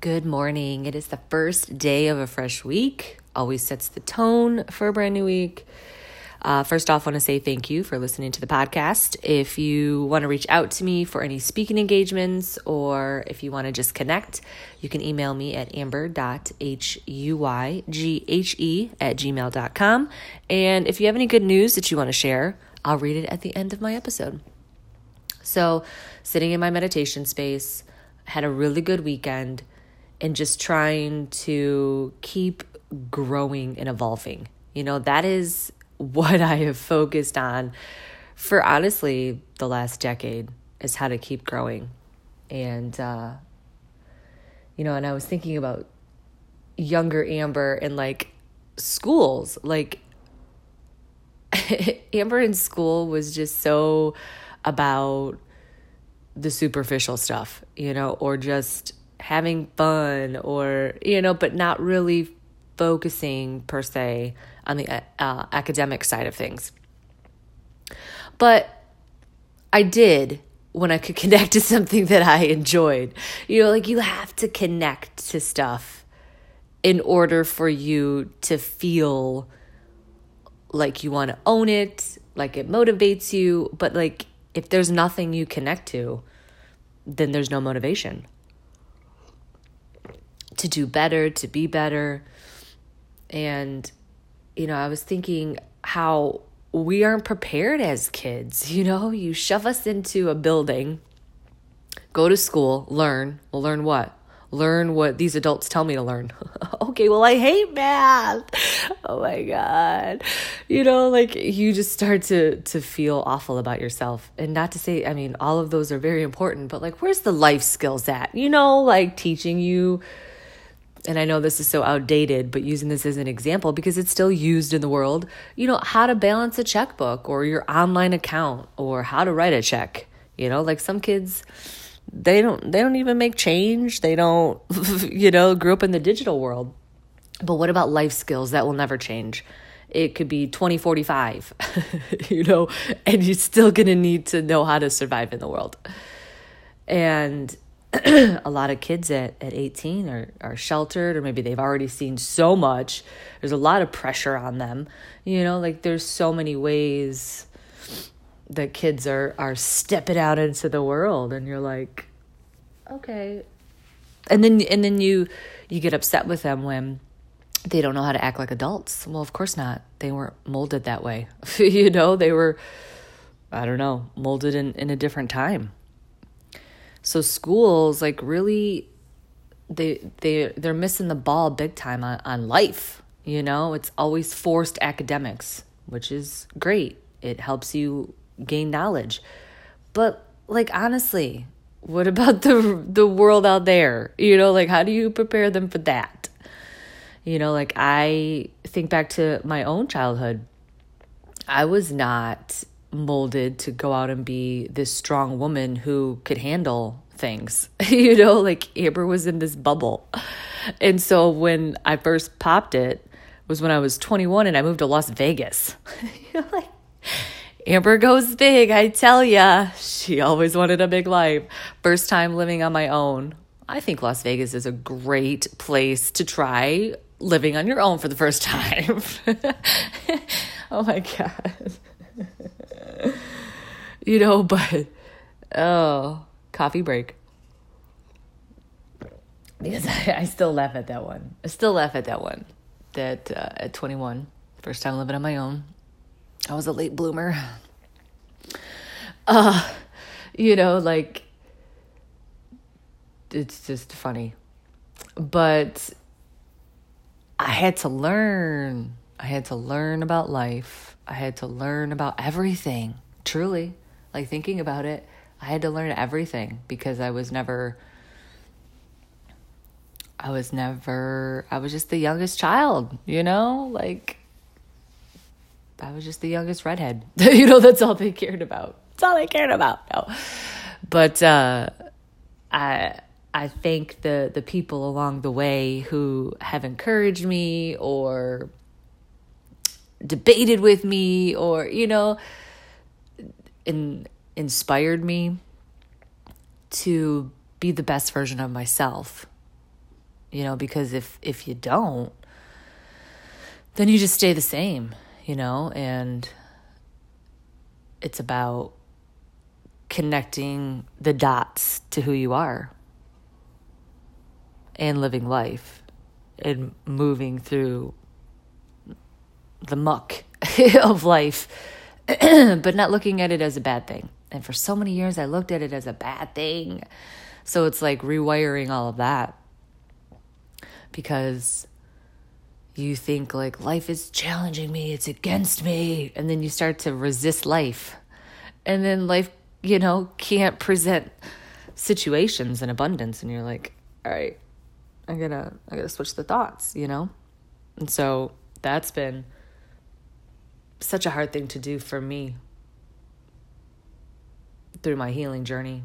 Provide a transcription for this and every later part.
Good morning. It is the first day of a fresh week. Always sets the tone for a brand new week. Uh, first off, I want to say thank you for listening to the podcast. If you want to reach out to me for any speaking engagements or if you want to just connect, you can email me at amber.huyghe at gmail.com. And if you have any good news that you want to share, I'll read it at the end of my episode. So, sitting in my meditation space, had a really good weekend, and just trying to keep growing and evolving. You know, that is what I have focused on for honestly the last decade is how to keep growing. And, uh, you know, and I was thinking about younger Amber and like schools. Like, Amber in school was just so about the superficial stuff, you know, or just having fun or, you know, but not really focusing per se on the uh, academic side of things. But I did when I could connect to something that I enjoyed. You know, like you have to connect to stuff in order for you to feel like you want to own it, like it motivates you, but like if there's nothing you connect to, then there's no motivation to do better, to be better. And, you know, I was thinking how we aren't prepared as kids. You know, you shove us into a building, go to school, learn. Well, learn what? learn what these adults tell me to learn. okay, well, I hate math. Oh my god. You know, like you just start to to feel awful about yourself. And not to say, I mean, all of those are very important, but like where's the life skills at? You know, like teaching you and I know this is so outdated, but using this as an example because it's still used in the world, you know, how to balance a checkbook or your online account or how to write a check. You know, like some kids they don't they don't even make change. They don't you know grew up in the digital world. But what about life skills that will never change? It could be 2045 you know and you're still going to need to know how to survive in the world. And a lot of kids at, at 18 are, are sheltered or maybe they've already seen so much. There's a lot of pressure on them. You know like there's so many ways that kids are are stepping out into the world and you're like okay. And then and then you you get upset with them when they don't know how to act like adults. Well of course not. They weren't molded that way. You know they were i don't know molded in in a different time so schools like really they they they're missing the ball big time on, on life you know it's always forced academics which is great it helps you gain knowledge. But like honestly, what about the the world out there? You know, like how do you prepare them for that? You know, like I think back to my own childhood. I was not molded to go out and be this strong woman who could handle things. you know, like Amber was in this bubble. And so when I first popped it was when I was 21 and I moved to Las Vegas. like Amber goes big, I tell ya. She always wanted a big life. First time living on my own. I think Las Vegas is a great place to try living on your own for the first time. oh my God. You know, but oh, coffee break. Because I, I, still laugh at that one. I still laugh at that one. That uh, at 21, first time living on my own, I was a late bloomer. Uh, you know, like, it's just funny. But I had to learn. I had to learn about life. I had to learn about everything, truly. Like, thinking about it, I had to learn everything because I was never. I was never, I was just the youngest child, you know? Like, I was just the youngest redhead. you know, that's all they cared about. That's all they cared about. No. But uh, I I thank the the people along the way who have encouraged me or debated with me or you know in, inspired me to be the best version of myself you know, because if if you don't, then you just stay the same, you know, and it's about connecting the dots to who you are and living life and moving through the muck of life, but not looking at it as a bad thing. And for so many years, I looked at it as a bad thing. So it's like rewiring all of that because you think like life is challenging me, it's against me, and then you start to resist life. And then life, you know, can't present situations in abundance and you're like, all right, I gotta I gotta switch the thoughts, you know? And so that's been such a hard thing to do for me through my healing journey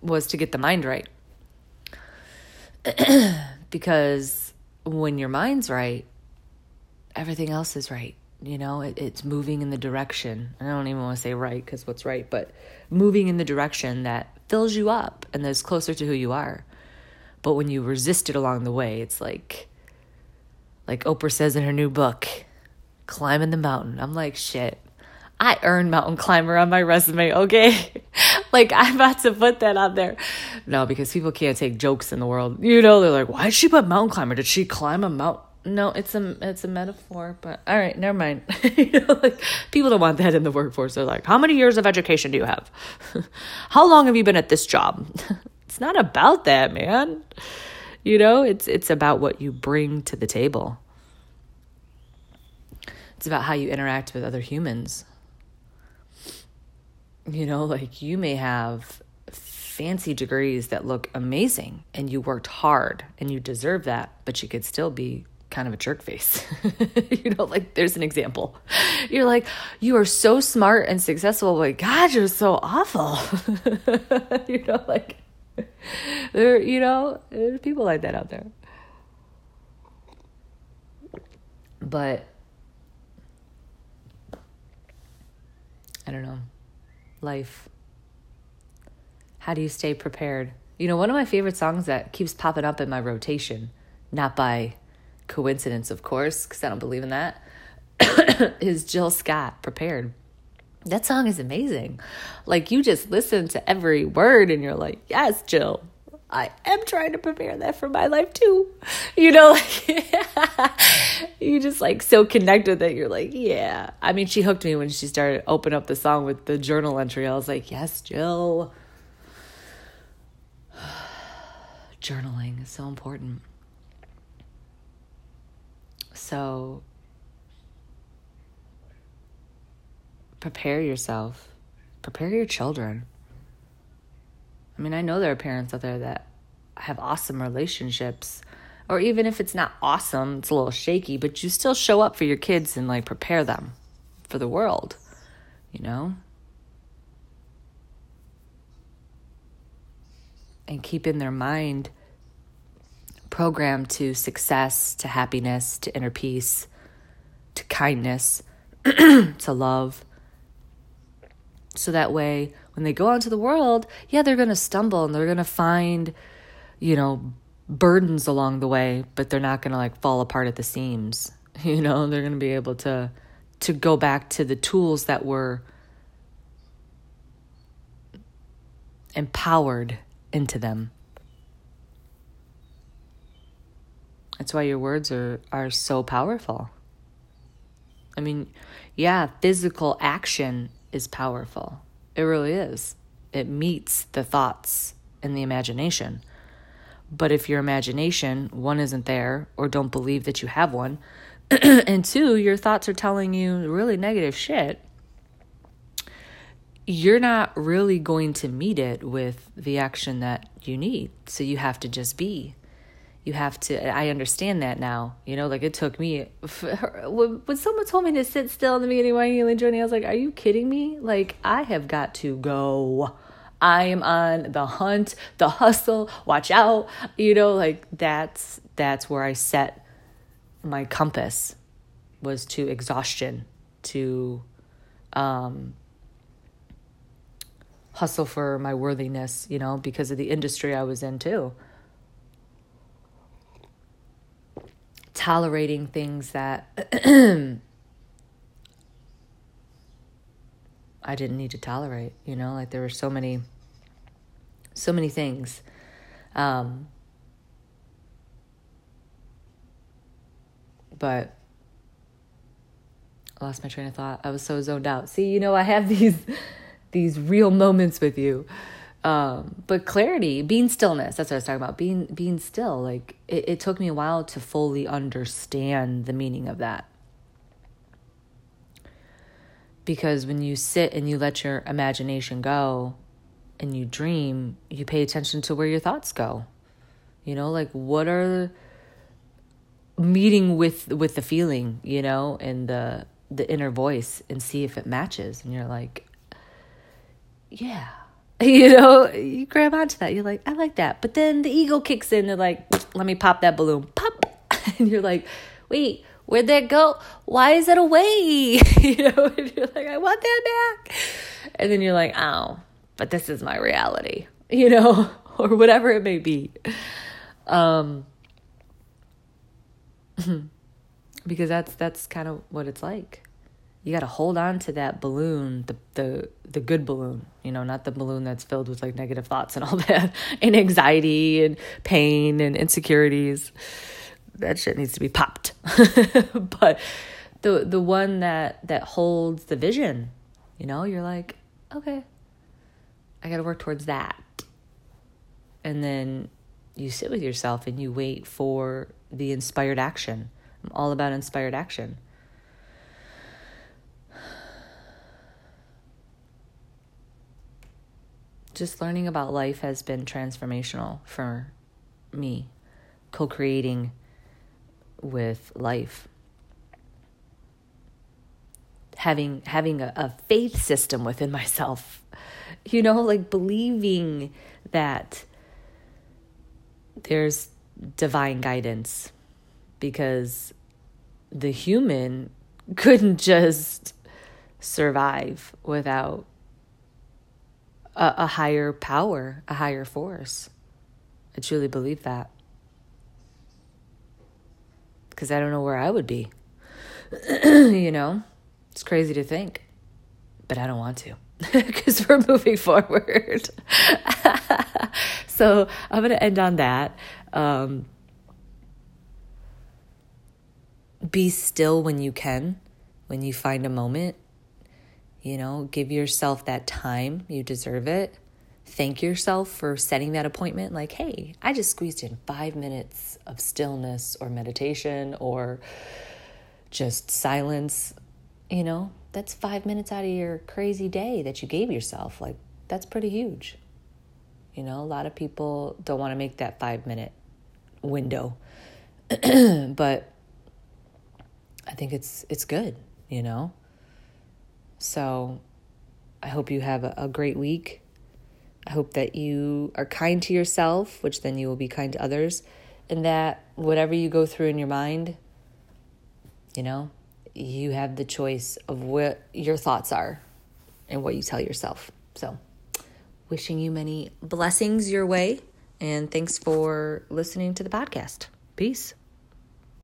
was to get the mind right. because when your mind's right, everything else is right. You know, it, it's moving in the direction. I don't even want to say right because what's right, but moving in the direction that fills you up and that's closer to who you are. But when you resist it along the way, it's like, like Oprah says in her new book, climbing the mountain. I'm like, shit, I earned mountain climber on my resume, okay? like I'm about to put that on there. No, because people can't take jokes in the world. You know, they're like, why did she put mountain climber? Did she climb a mountain? No, it's a it's a metaphor, but all right, never mind. you know, like people don't want that in the workforce. They're like, how many years of education do you have? how long have you been at this job? it's not about that, man. You know, it's it's about what you bring to the table. It's about how you interact with other humans. You know, like you may have fancy degrees that look amazing and you worked hard and you deserve that, but you could still be kind of a jerk face. you know, like there's an example. You're like, you are so smart and successful, but God, you're so awful. you know, like there, you know, there's people like that out there. But I don't know life? How do you stay prepared? You know, one of my favorite songs that keeps popping up in my rotation, not by coincidence, of course, because I don't believe in that, is Jill Scott, Prepared. That song is amazing. Like, you just listen to every word and you're like, yes, Jill, I am trying to prepare that for my life too. You know, like you just like so connected that you're like, yeah. I mean, she hooked me when she started open up the song with the journal entry. I was like, yes, Jill. Journaling is so important. So prepare yourself. Prepare your children I mean, I know there are parents out there that have awesome relationships, or even if it's not awesome, it's a little shaky, but you still show up for your kids and like prepare them for the world, you know? And keep in their mind programmed to success, to happiness, to inner peace, to kindness, to love. So that way, when they go out into the world, yeah, they're going to stumble and they're going to find, you know, burdens along the way, but they're not going to like fall apart at the seams. You know, they're going to be able to to go back to the tools that were empowered into them. That's why your words are are so powerful. I mean, yeah, physical action is powerful. It really is. It meets the thoughts and the imagination. But if your imagination, one, isn't there or don't believe that you have one, and two, your thoughts are telling you really negative shit, you're not really going to meet it with the action that you need. So you have to just be you have to i understand that now you know like it took me when someone told me to sit still in the beginning of my healing journey i was like are you kidding me? Like i have got to go. I am on the hunt the hustle watch out you know like that's that's where i set my compass was to exhaustion to um hustle for my worthiness you know because of the industry i was in too tolerating things that I didn't need to tolerate, you know, like there were so many so many things. Um but I lost my train of thought. I was so zoned out. See, you know, I have these these real moments with you. Um, but clarity, being stillness, that's what I was talking about. Being being still. Like it, it took me a while to fully understand the meaning of that. Because when you sit and you let your imagination go and you dream, you pay attention to where your thoughts go. You know, like what are meeting with with the feeling, you know, and the the inner voice and see if it matches and you're like yeah you know you grab onto that you're like i like that. But then the ego kicks in they're like let me pop that balloon. Pop. And you're like wait where'd that go? Why is it away? You know and you're like i want that back. And then you're like oh but this is my reality you know or whatever it may be. Um because that's that's kind of what it's like you got to hold on to that balloon the the the good balloon you know not the balloon that's filled with like negative thoughts and all that and anxiety and pain and insecurities. That shit needs to be popped. But the the one that that holds the vision you know you're like okay i got to work towards that. And then you sit with yourself and you wait for the inspired action. I'm all about inspired action. Just learning about life has been transformational for me, co creating with life. Having having a, a faith system within myself, you know, like believing that there's divine guidance because the human couldn't just survive without a, a, higher power, a higher force. I truly believe that. Because I don't know where I would be. you know, it's crazy to think, but I don't want to because we're moving forward. so I'm going to end on that. Um, be still when you can, when you find a moment. You know, give yourself that time. You deserve it. Thank yourself for setting that appointment. Like, hey, I just squeezed in five minutes of stillness or meditation or just silence. You know, that's five minutes out of your crazy day that you gave yourself. Like, that's pretty huge. You know, a lot of people don't want to make that five minute window. but I think it's it's good, you know. So I hope you have a, a great week. I hope that you are kind to yourself, which then you will be kind to others, and that whatever you go through in your mind, you know, you have the choice of what your thoughts are and what you tell yourself. So, wishing you many blessings your way, and thanks for listening to the podcast. Peace.